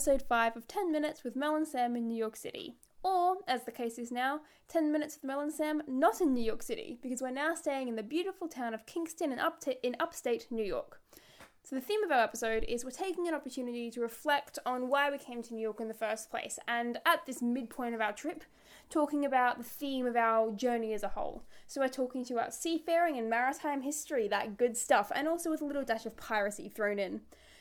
Episode 5 of 10 Minutes with Mel and Sam in New York City. Or, as the case is now, 10 Minutes with Mel and Sam not in New York City, because we're now staying in the beautiful town of Kingston in, in upstate New York. So, the theme of our episode is we're taking an opportunity to reflect on why we came to New York in the first place, and at this midpoint of our trip, talking about the theme of our journey as a whole. So, we're talking to about seafaring and maritime history, that good stuff, and also with a little dash of piracy thrown in.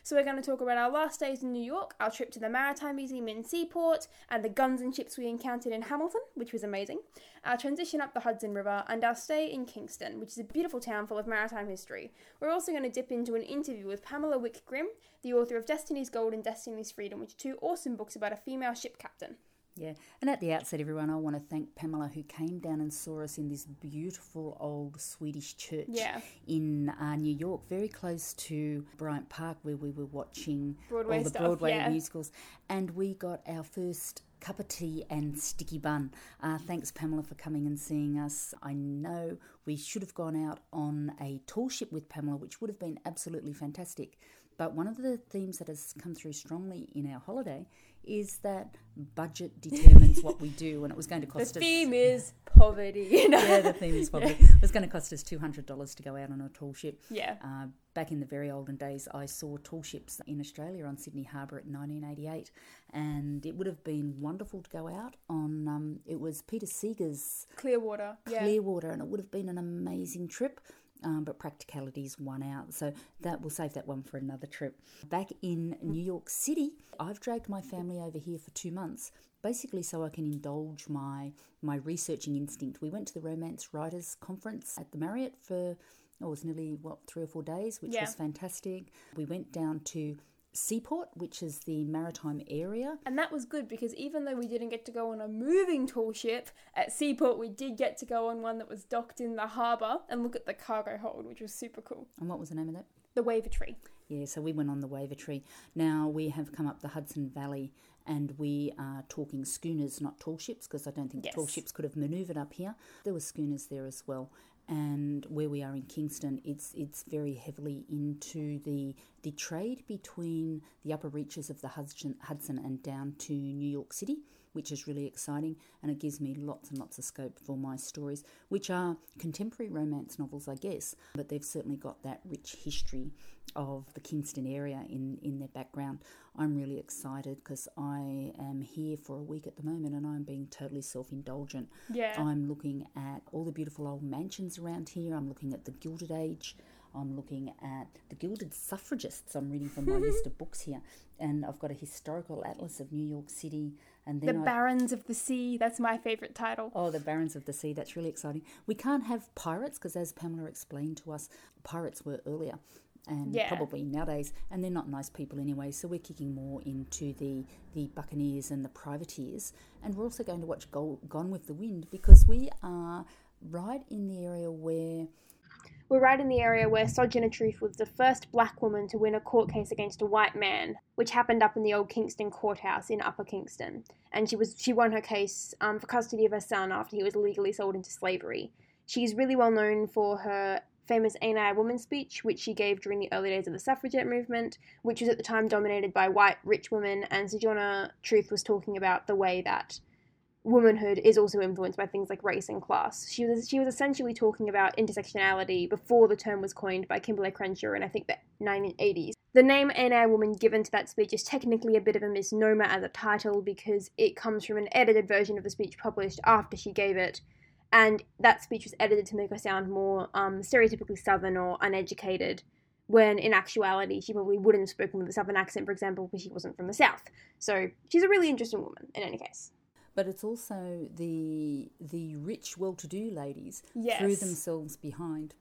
So, we're going to talk about our last days in New York, our trip to the Maritime Museum in Seaport, and the guns and ships we encountered in Hamilton, which was amazing, our transition up the Hudson River, and our stay in Kingston, which is a beautiful town full of maritime history. We're also going to dip into an interview with Pamela Wick Grimm, the author of Destiny's Gold and Destiny's Freedom, which are two awesome books about a female ship captain. Yeah, and at the outset, everyone, I want to thank Pamela who came down and saw us in this beautiful old Swedish church Yeah. in uh, New York, very close to Bryant Park, where we were watching Broadway all the stuff, Broadway yeah. musicals, and we got our first cup of tea and sticky bun. Uh, thanks, Pamela, for coming and seeing us. I know we should have gone out on a tour ship with Pamela, which would have been absolutely fantastic. But one of the themes that has come through strongly in our holiday is that budget determines what we do, and it was going to The cost us. theme is poverty, you know? yeah, the theme is probably it was going to cost us two hundred dollars to go out on a tall ship. Yeah. Uh, back in the very olden days, I saw tall ships in Australia on Sydney Harbour in 1988, and it would have been wonderful to go out on. Um, it was Peter Seeger's Clearwater. Yeah. Clearwater, and it would have been an amazing trip. Um, but practicalities won out, so that we'll save that one for another trip. Back in New York City, I've dragged my family over here for two months, basically so I can indulge my my researching instinct. We went to the Romance Writers Conference at the Marriott for oh, it was nearly what three or four days, which Yeah. was fantastic. We went down to Seaport, which is the maritime area, And that was good because even though we didn't get to go on a moving tall ship at Seaport, we did get to go on one that was docked in the harbour and look at the cargo hold, which was super cool. and what was the name of that? The Wavertree. Yeah, so we went on the Wavertree. Now we have come up the Hudson Valley and we are talking schooners, not tall ships, because I don't think the tall ships could have manoeuvred up here. There were schooners there as well. And where we are in Kingston, it's it's very heavily into the the trade between the upper reaches of the Hudson, and down to New York City, which is really exciting, and it gives me lots and lots of scope for my stories, which are contemporary romance novels, I guess, but they've certainly got that rich history of the Kingston area in, in their background. I'm really excited because I am here for a week at the moment and I'm being totally self indulgent. Yeah. I'm looking at all the beautiful old mansions around here. I'm looking at the Gilded Age. I'm looking at the Gilded Suffragists. I'm reading from my list of books here. And I've got a historical atlas of New York City. And The then I Barons of the Sea. That's my favourite title. Oh, the Barons of the Sea. That's really exciting. We can't have pirates because, as Pamela explained to us, pirates were earlier and Yeah. probably nowadays, and they're not nice people anyway. So we're kicking more into the the buccaneers and the privateers, and we're also going to watch Go- Gone with the Wind because we are right in the area where We're right in the area where Sojourner Truth was the first black woman to win a court case against a white man, which happened up in the old Kingston courthouse in Upper Kingston. And she was she won her case um, for custody of her son after he was legally sold into slavery. She's really well known for her famous Ain't I a Woman speech, which she gave during the early days of the suffragette movement, which was at the time dominated by white rich women. And Sojourner Truth was talking about the way that womanhood is also influenced by things like race and class. She was she was essentially talking about intersectionality before the term was coined by Kimberlé Crenshaw in I think the 1980s. The name Ain't I a Woman given to that speech is technically a bit of a misnomer as a title because it comes from an edited version of the speech published after she gave it, and that speech was edited to make her sound more um, stereotypically Southern or uneducated. When in actuality, she probably wouldn't have spoken with a Southern accent, for example, because she wasn't from the South. So she's a really interesting woman, in any case. But it's also the the rich, well-to-do ladies Yes. threw themselves behind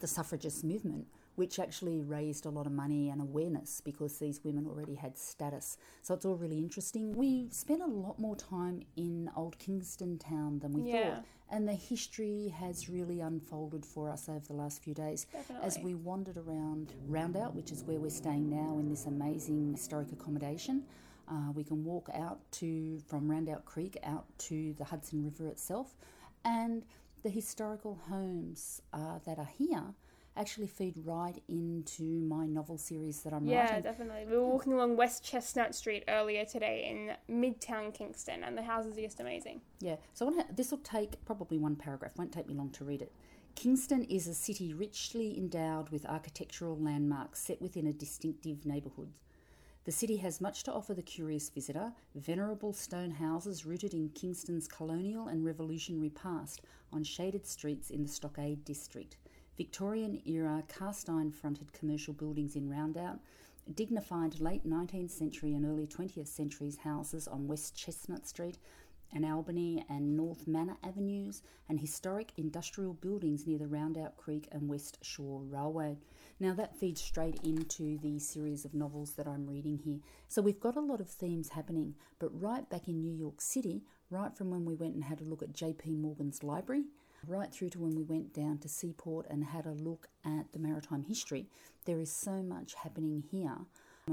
the suffragist movement, which actually raised a lot of money and awareness because these women already had status. So it's all really interesting. We spent a lot more time in Old Kingston town than we Yeah. thought, and the history has really unfolded for us over the last few days as we wandered around Rondout, which is where we're staying now in this amazing historic accommodation. Uh, we can walk out to from Rondout Creek out to the Hudson River itself, and the historical homes uh, that are here actually feed right into my novel series that I'm Yeah, writing. Yeah, definitely. We were walking along West Chestnut Street earlier today in Midtown Kingston, and the houses are just amazing. Yeah, so wanna, this will take probably one paragraph, won't take me long to read it. Kingston is a city richly endowed with architectural landmarks set within a distinctive neighbourhood. The city has much to offer the curious visitor venerable stone houses rooted in Kingston's colonial and revolutionary past on shaded streets in the Stockade district. Victorian era cast iron fronted commercial buildings in Rondout, dignified late 19th century and early 20th centuries houses on West Chestnut Street and Albany and North Manor Avenues, and historic industrial buildings near the Rondout Creek and West Shore Railway. Now, that feeds straight into the series of novels that I'm reading here. So, we've got a lot of themes happening, but right back in New York City, right from when we went and had a look at JP Morgan's library, right through to when we went down to Seaport and had a look at the maritime history, there is so much happening here.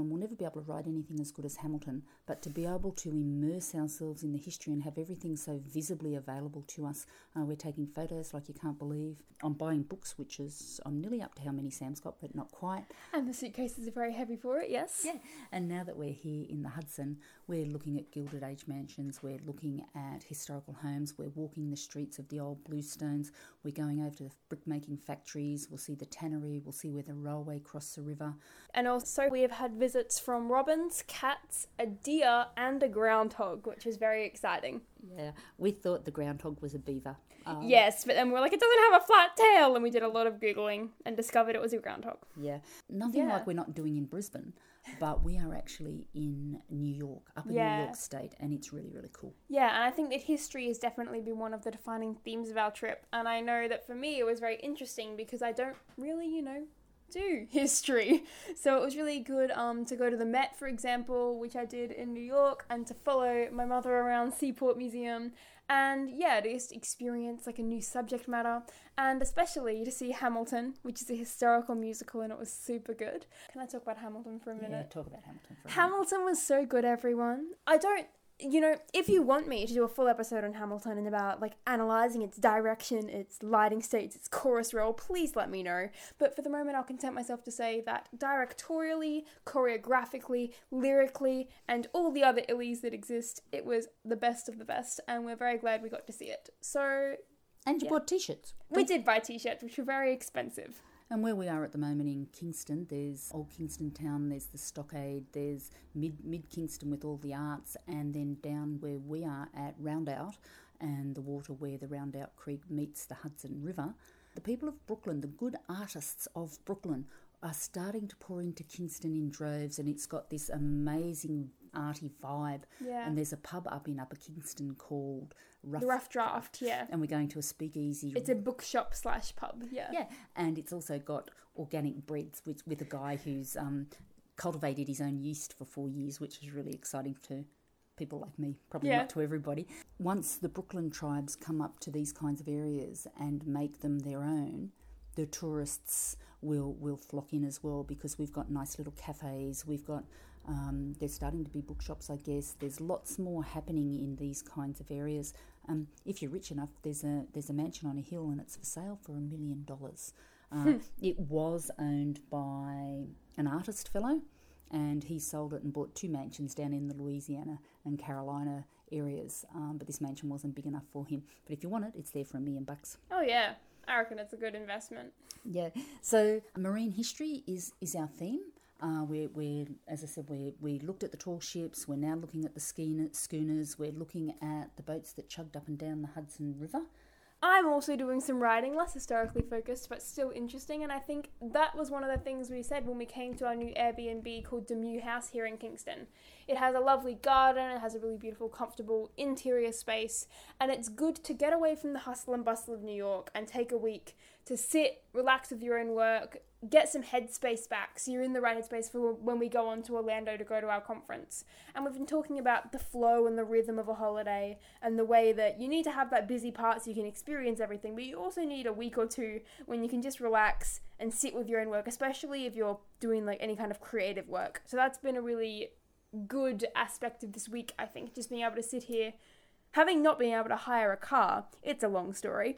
And we'll never be able to write anything as good as Hamilton, but to be able to immerse ourselves in the history and have everything so visibly available to us. Uh, we're taking photos like you can't believe. I'm buying books, which is, I'm nearly up to how many Sam's got, but not quite. And the suitcases are very heavy for it, yes? Yeah. And now that we're here in the Hudson, we're looking at Gilded Age mansions, we're looking at historical homes, we're walking the streets of the old bluestones, we're going over to the brickmaking factories, we'll see the tannery, we'll see where the railway crossed the river. And also, we have had visits from robins, cats, a deer, and a groundhog, which is very exciting. Yeah, we thought the groundhog was a beaver. Um, Yes, but then we're like, it doesn't have a flat tail, and we did a lot of Googling and discovered it was a groundhog. Yeah, nothing Yeah. like we're not doing in Brisbane, but we are actually in New York, up in New York State, and it's really, really cool. Yeah, and I think that history has definitely been one of the defining themes of our trip. And I know that for me, it was very interesting because I don't really, you know, do history. So it was really good um, to go to the Met, for example, which I did in New York, and to follow my mother around Seaport Museum. And yeah, to just experience like a new subject matter, and especially to see Hamilton, which is a historical musical, and it was super good. Can I talk about Hamilton for a minute? Yeah, talk about Hamilton for a minute. Hamilton was so good, everyone. I don't, you know, if you want me to do a full episode on Hamilton and about like analyzing its direction, its lighting states, its chorus role, please let me know. But for the moment, I'll content myself to say that directorially, choreographically, lyrically, and all the other illies that exist, it was the best of the best, and we're very glad we got to see it. So And you Yeah. bought t-shirts. we did buy t-shirts, which were very expensive. And where we are at the moment in Kingston, there's Old Kingston Town, there's the Stockade, there's Mid Mid Kingston with all the arts, and then down where we are at Rondout and the water where the Rondout Creek meets the Hudson River. The people of Brooklyn, the good artists of Brooklyn, are starting to pour into Kingston in droves, and it's got this amazing arty vibe. Yeah. And there's a pub up in Upper Kingston called Rough, The rough draft, yeah. and we're going to a speakeasy It's a bookshop slash pub, yeah. yeah, and it's also got organic breads with, with a guy who's um, cultivated his own yeast for four years, which is really exciting to people like me, probably Yeah. not to everybody. Once the Brooklyn tribes come up to these kinds of areas and make them their own, the tourists will will flock in as well because we've got nice little cafes. We've got um, there's starting to be bookshops, I guess. There's lots more happening in these kinds of areas. Um, if you're rich enough, there's a there's a mansion on a hill and it's for sale for a million dollars. Uh, it was owned by an artist fellow, and he sold it and bought two mansions down in the Louisiana and Carolina areas. Um, but this mansion wasn't big enough for him. But if you want it, it's there for a million bucks. Oh yeah, I reckon it's a good investment. Yeah. So marine history is is our theme. Uh, we're, we're, as I said, we we looked at the tall ships. We're now looking at the schooner, schooners. We're looking at the boats that chugged up and down the Hudson River. I'm also doing some writing, less historically focused, but still interesting. And I think that was one of the things we said when we came to our new Airbnb called Demew House here in Kingston. It has a lovely garden, it has a really beautiful, comfortable interior space, and it's good to get away from the hustle and bustle of New York and take a week to sit, relax with your own work, get some headspace back so you're in the right headspace for when we go on to Orlando to go to our conference. And we've been talking about the flow and the rhythm of a holiday and the way that you need to have that busy part so you can experience everything, but you also need a week or two when you can just relax and sit with your own work, especially if you're doing like any kind of creative work. So that's been a really good aspect of this week, I think, just being able to sit here having not been able to hire a car, it's a long story.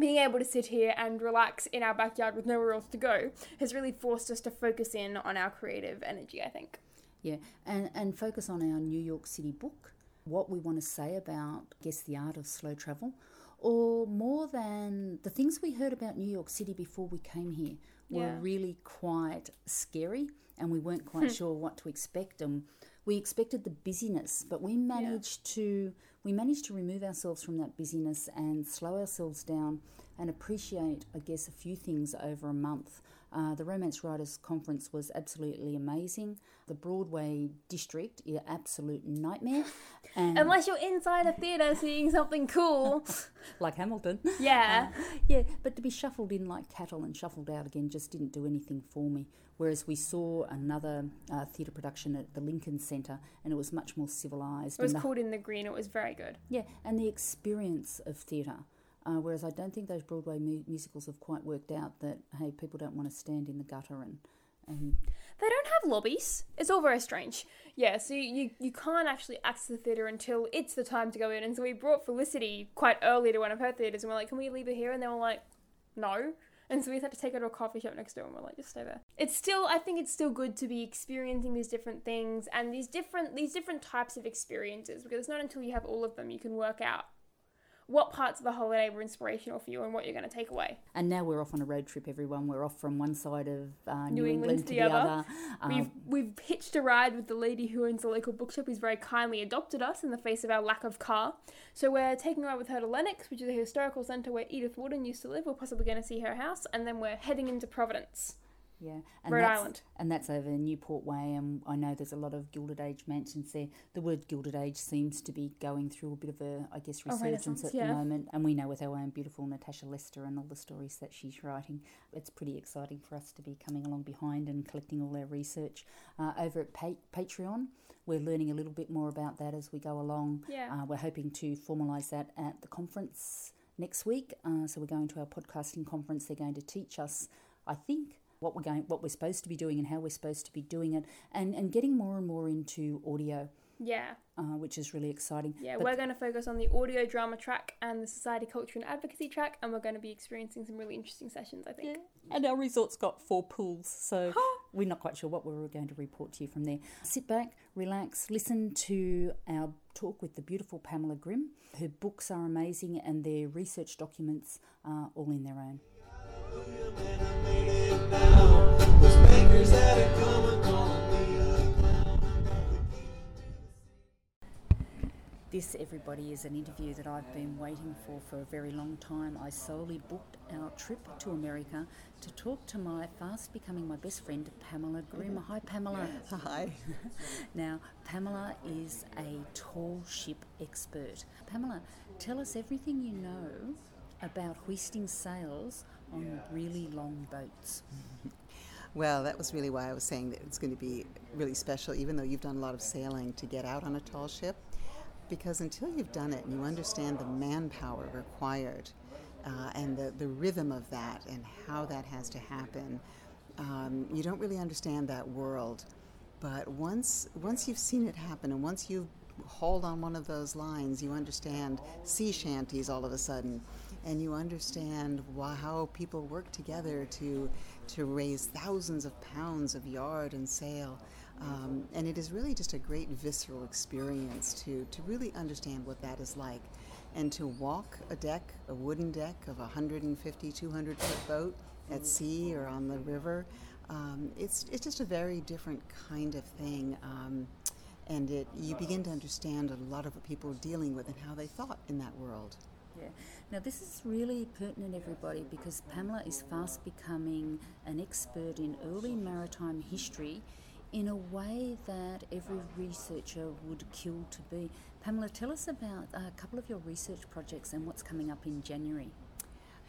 Being able to sit here and relax in our backyard with nowhere else to go has really forced us to focus in on our creative energy, I think. Yeah, and, and focus on our New York City book, what we want to say about, I guess, the art of slow travel, or more than the things we heard about New York City before we came here were Yeah. really quite scary and we weren't quite hmm. sure what to expect and we expected the busyness but we managed to we managed to remove ourselves from that busyness and slow ourselves down and appreciate i guess a few things over a month uh, the romance writers conference was absolutely amazing the broadway district is absolute nightmare and Unless you're inside a theatre seeing something cool. like hamilton Yeah. yeah, but to be shuffled in like cattle and shuffled out again just didn't do anything for me. Whereas we saw another uh, theatre production at the Lincoln Centre and it was much more civilised. It was the, called In the Green. It was very good. Yeah, and the experience of theatre. Uh, whereas I don't think those Broadway mu- musicals have quite worked out that, hey, people don't want to stand in the gutter and. and They don't have lobbies. It's all very strange. Yeah, so you, you, you can't actually access the theatre until it's the time to go in. And so we brought Felicity quite early to one of her theatres and we're like, can we leave her here? And they were like, no. And so we had to take her to a coffee shop next door and we're like, just stay there. It's still, I think it's still good to be experiencing these different things and these different, these different types of experiences because it's not until you have all of them you can work out what parts of the holiday were inspirational for you and what you're going to take away. and now we're off on a road trip, everyone. We're off from one side of uh, New, New England, England to the other. Um, We've we've hitched a ride with the lady who owns the local bookshop who's very kindly adopted us in the face of our lack of car. So we're taking a ride with her to Lenox, which is a historical centre where Edith Wharton used to live. We're possibly going to see her house, and then we're heading into Providence. Yeah, and Rhode that's, Island. and that's over Newport Way, and I know there's a lot of Gilded Age mansions there. The word Gilded Age seems to be going through a bit of a, I guess, resurgence at yeah. the moment, and we know with our own beautiful Natasha Lester and all the stories that she's writing, it's pretty exciting for us to be coming along behind and collecting all our research uh, over at pa- Patreon. We're learning a little bit more about that as we go along. Yeah. Uh, we're hoping to formalise that at the conference next week. Uh, so we're going to our podcasting conference. They're going to teach us, I think, what we're going, what we're supposed to be doing, and how we're supposed to be doing it, and and getting more and more into audio, Yeah, uh, which is really exciting. yeah. But we're going to focus on the audio drama track and the society, culture, and advocacy track, and we're going to be experiencing some really interesting sessions. I think. And our resort's got four pools, so we're not quite sure what we're going to report to you from there. Sit back, relax, listen to our talk with the beautiful Pamela Grimm. Her books are amazing, and their research documents are all in their own. This, everybody, is an interview that I've been waiting for for a very long time. I solely booked our trip to America to talk to my fast becoming my best friend, Pamela Grimm. Hi, Pamela. Hi. Now, Pamela is a tall ship expert. Pamela, tell us everything you know about hoisting sails on really long boats. Well, that was really why I was saying that it's going to be really special, even though you've done a lot of sailing to get out on a tall ship. Because until you've done it and you understand the manpower required uh, and the, the rhythm of that and how that has to happen, um, you don't really understand that world. But once, once you've seen it happen and once you've hauled on one of those lines, you understand sea shanties all of a sudden. And you understand why, how people work together to, to raise thousands of pounds of yard and sail. Um, and it is really just a great visceral experience to, to really understand what that is like. And to walk a deck, a wooden deck of a 150, 200 foot boat at sea or on the river, um, it's, it's just a very different kind of thing. Um, and it, you begin to understand a lot of what people are dealing with and how they thought in that world. Yeah. Now, this is really pertinent, everybody, because Pamela is fast becoming an expert in early maritime history in a way that every researcher would kill to be. Pamela, tell us about a couple of your research projects and what's coming up in January.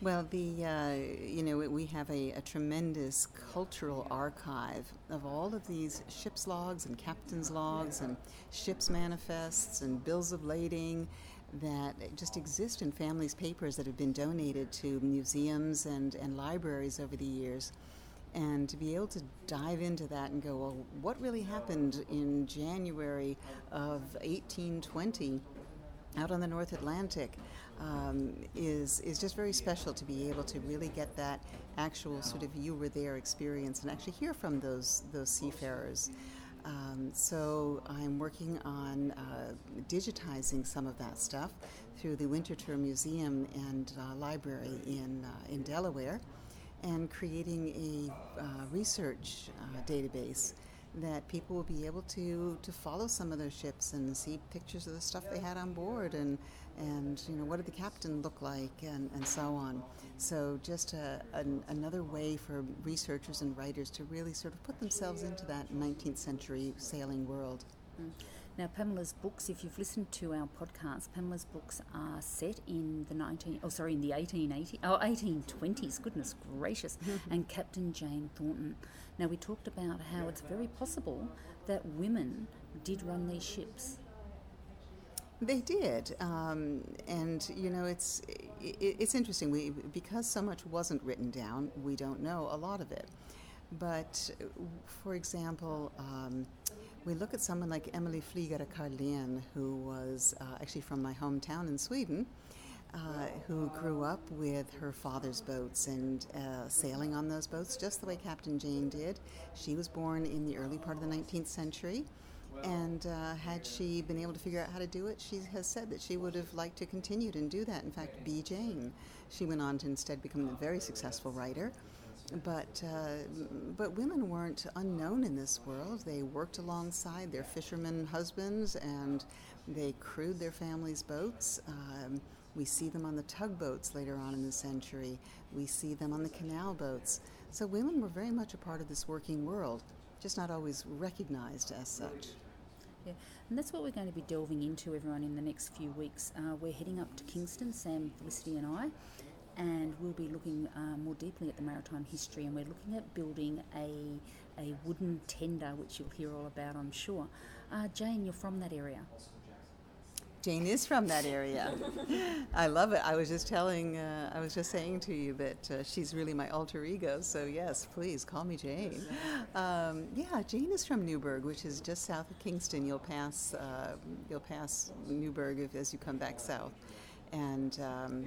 Well, the uh, you know we have a, a tremendous cultural archive of all of these ship's logs and captain's logs and ships manifests and bills of lading that just exist in families' papers that have been donated to museums and, and libraries over the years. And to be able to dive into that and go, well, what really happened in January of 1820 out on the North Atlantic um, is is just very special to be able to really get that actual sort of you were there experience and actually hear from those those seafarers. Um, so I'm working on uh, digitizing some of that stuff through the Winterthur Museum and uh, Library in uh, in Delaware, and creating a uh, research uh, database that people will be able to to follow some of those ships and see pictures of the stuff they had on board and and you know what did the captain look like and, and so on so just a, an, another way for researchers and writers to really sort of put themselves into that 19th century sailing world mm. Now, Pamela's books, if you've listened to our podcast, Pamela's books are set in the 19, oh sorry, in the 1880, oh 1820s, goodness gracious, and Captain Jane Thornton. Now, we talked about how it's very possible that women did run these ships. They did, um, and you know it's it, it's interesting. We because so much wasn't written down, we don't know a lot of it. But for example, um, we look at someone like Emily Flygare Carlén, who was uh, actually from my hometown in Sweden. Uh, who grew up with her father's boats and uh, sailing on those boats, just the way Captain Jane did. She was born in the early part of the 19th century, and uh, had she been able to figure out how to do it, she has said that she would have liked to continue and do that. In fact, be Jane. She went on to instead become a very successful writer. But, uh, but women weren't unknown in this world. They worked alongside their fishermen husbands and they crewed their families' boats. Um, we see them on the tugboats later on in the century. We see them on the canal boats. So women were very much a part of this working world, just not always recognized as such. Yeah, and that's what we're going to be delving into, everyone, in the next few weeks. Uh, we're heading up to Kingston, Sam, Felicity, and I, and we'll be looking uh, more deeply at the maritime history, and we're looking at building a a wooden tender, which you'll hear all about, I'm sure. Uh, Jane, you're from that area. Jane is from that area. I love it. I was just telling, uh, I was just saying to you that uh, she's really my alter ego. So yes, please call me Jane. Um, yeah, Jane is from Newburgh, which is just south of Kingston. You'll pass, uh, you'll pass Newburgh as you come back south. And um,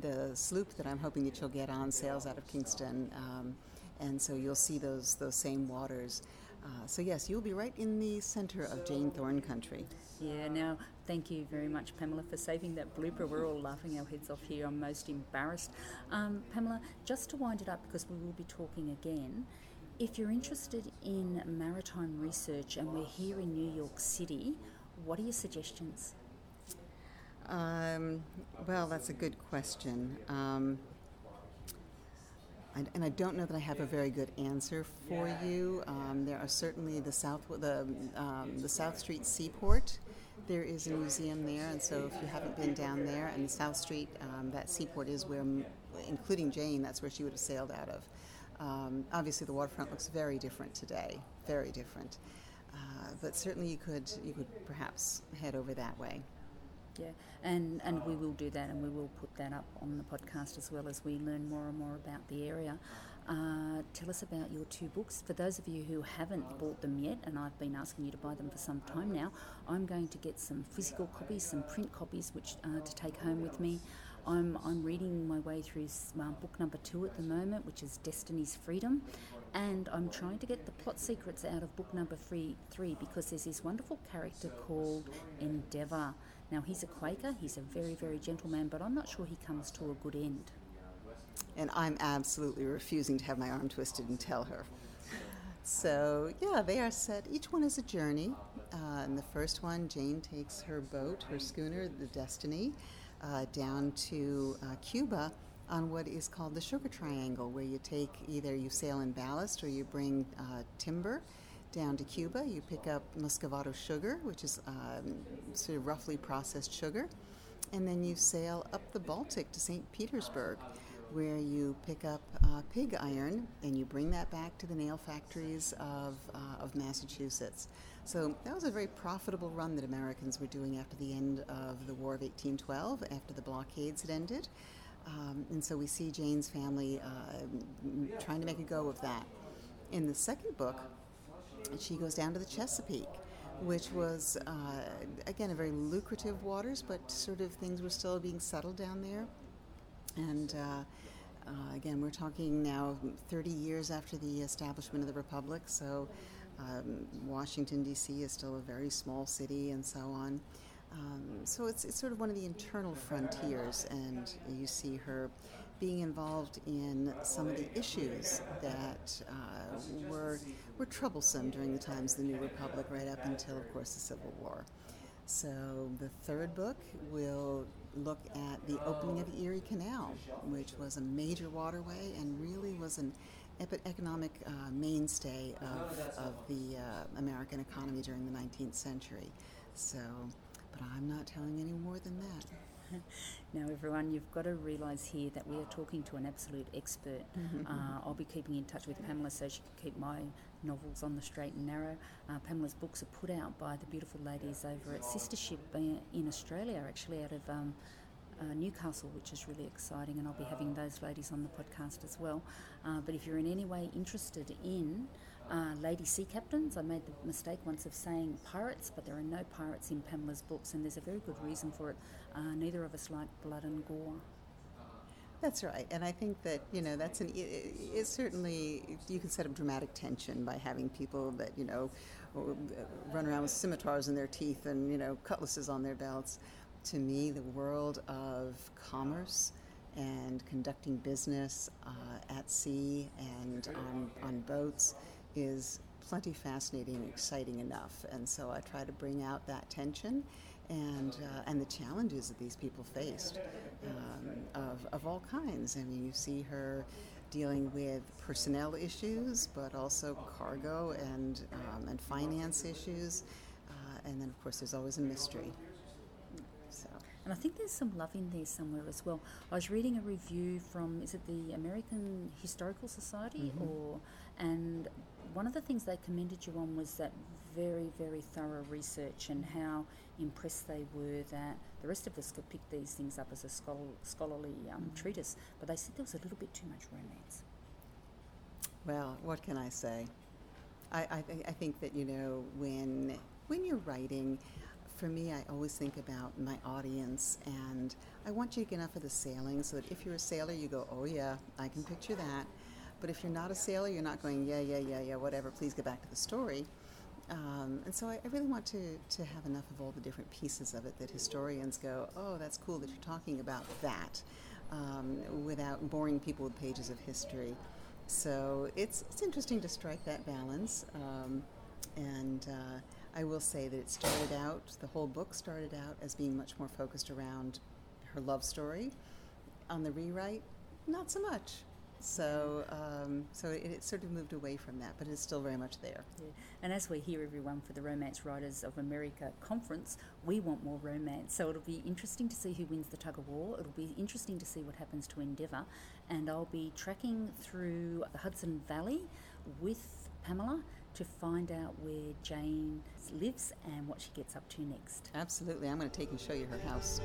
the sloop that I'm hoping that you'll get on sails out of Kingston, um, and so you'll see those those same waters. Uh, so yes, you'll be right in the center of Jane Thorn country. Yeah, now thank you very much, Pamela, for saving that blooper. We're all laughing our heads off here. I'm most embarrassed. Um, Pamela, just to wind it up, because we will be talking again, if you're interested in maritime research and we're here in New York City, what are your suggestions? Um, well, that's a good question. Um, and I don't know that I have a very good answer for you. Um, there are certainly the South, the, um, the South Street Seaport. There is a museum there, and so if you haven't been down there, and South Street, um, that seaport is where, including Jane, that's where she would have sailed out of. Um, obviously, the waterfront looks very different today, very different. Uh, but certainly, you could you could perhaps head over that way. Yeah, and, and we will do that and we will put that up on the podcast as well as we learn more and more about the area. Uh, tell us about your two books. For those of you who haven't bought them yet, and I've been asking you to buy them for some time now, I'm going to get some physical copies, some print copies, which uh, to take home with me. I'm, I'm reading my way through uh, book number two at the moment, which is Destiny's Freedom, and I'm trying to get the plot secrets out of book number three, three because there's this wonderful character called Endeavour now, he's a Quaker, he's a very, very gentle man, but I'm not sure he comes to a good end. And I'm absolutely refusing to have my arm twisted and tell her. So, yeah, they are set. Each one is a journey. Uh, in the first one, Jane takes her boat, her schooner, the Destiny, uh, down to uh, Cuba on what is called the Sugar Triangle, where you take either you sail in ballast or you bring uh, timber down to Cuba. You pick up Muscovado sugar, which is um, sort of roughly processed sugar, and then you sail up the Baltic to St. Petersburg, where you pick up uh, pig iron and you bring that back to the nail factories of, uh, of Massachusetts. So that was a very profitable run that Americans were doing after the end of the War of 1812, after the blockades had ended. Um, and so we see Jane's family uh, trying to make a go of that. In the second book, she goes down to the Chesapeake, which was, uh, again, a very lucrative waters, but sort of things were still being settled down there. And uh, uh, again, we're talking now 30 years after the establishment of the Republic, so um, Washington, D.C. is still a very small city and so on. Um, so it's, it's sort of one of the internal frontiers, and you see her being involved in some of the issues that uh, were, were troublesome during the times of the New Republic, right up until, of course, the Civil War. So the third book will look at the opening of the Erie Canal, which was a major waterway and really was an economic uh, mainstay of, of the uh, American economy during the 19th century. So, but I'm not telling any more than that. now, everyone, you've got to realise here that we are talking to an absolute expert. Mm-hmm. Uh, I'll be keeping in touch with Pamela so she can keep my novels on the straight and narrow. Uh, Pamela's books are put out by the beautiful ladies over at Sistership uh, in Australia, actually, out of um, uh, Newcastle, which is really exciting, and I'll be having those ladies on the podcast as well. Uh, but if you're in any way interested in uh, lady sea captains, I made the mistake once of saying pirates, but there are no pirates in Pamela's books, and there's a very good reason for it. Uh, neither of us like blood and gore. That's right, and I think that you know that's an. It's certainly you can set up dramatic tension by having people that you know run around with scimitars in their teeth and you know cutlasses on their belts to me, the world of commerce and conducting business uh, at sea and on, on boats is plenty fascinating and exciting enough. And so I try to bring out that tension and, uh, and the challenges that these people faced um, of, of all kinds. I mean, you see her dealing with personnel issues, but also cargo and, um, and finance issues. Uh, and then, of course, there's always a mystery. And I think there's some love in there somewhere as well. I was reading a review from is it the American Historical Society mm-hmm. or and one of the things they commended you on was that very very thorough research and how impressed they were that the rest of us could pick these things up as a scholar, scholarly um, mm-hmm. treatise, but they said there was a little bit too much romance. Well, what can I say? I, I, I think that you know when when you're writing for me, I always think about my audience, and I want you to get enough of the sailing so that if you're a sailor, you go, oh yeah, I can picture that. But if you're not a sailor, you're not going, yeah, yeah, yeah, yeah, whatever, please get back to the story. Um, and so I, I, really want to, to have enough of all the different pieces of it that historians go, oh, that's cool that you're talking about that, um, without boring people with pages of history. So it's, it's interesting to strike that balance. Um, and uh, I will say that it started out, the whole book started out as being much more focused around her love story. On the rewrite, not so much. So, um, so it, it, sort of moved away from that, but it's still very much there. Yeah. And as we're here, everyone, for the Romance Writers of America conference, we want more romance. So it'll be interesting to see who wins the tug of war. It'll be interesting to see what happens to Endeavour. And I'll be tracking through the Hudson Valley with Pamela to find out where Jane lives and what she gets up to next. Absolutely. I'm going to take and show you her house.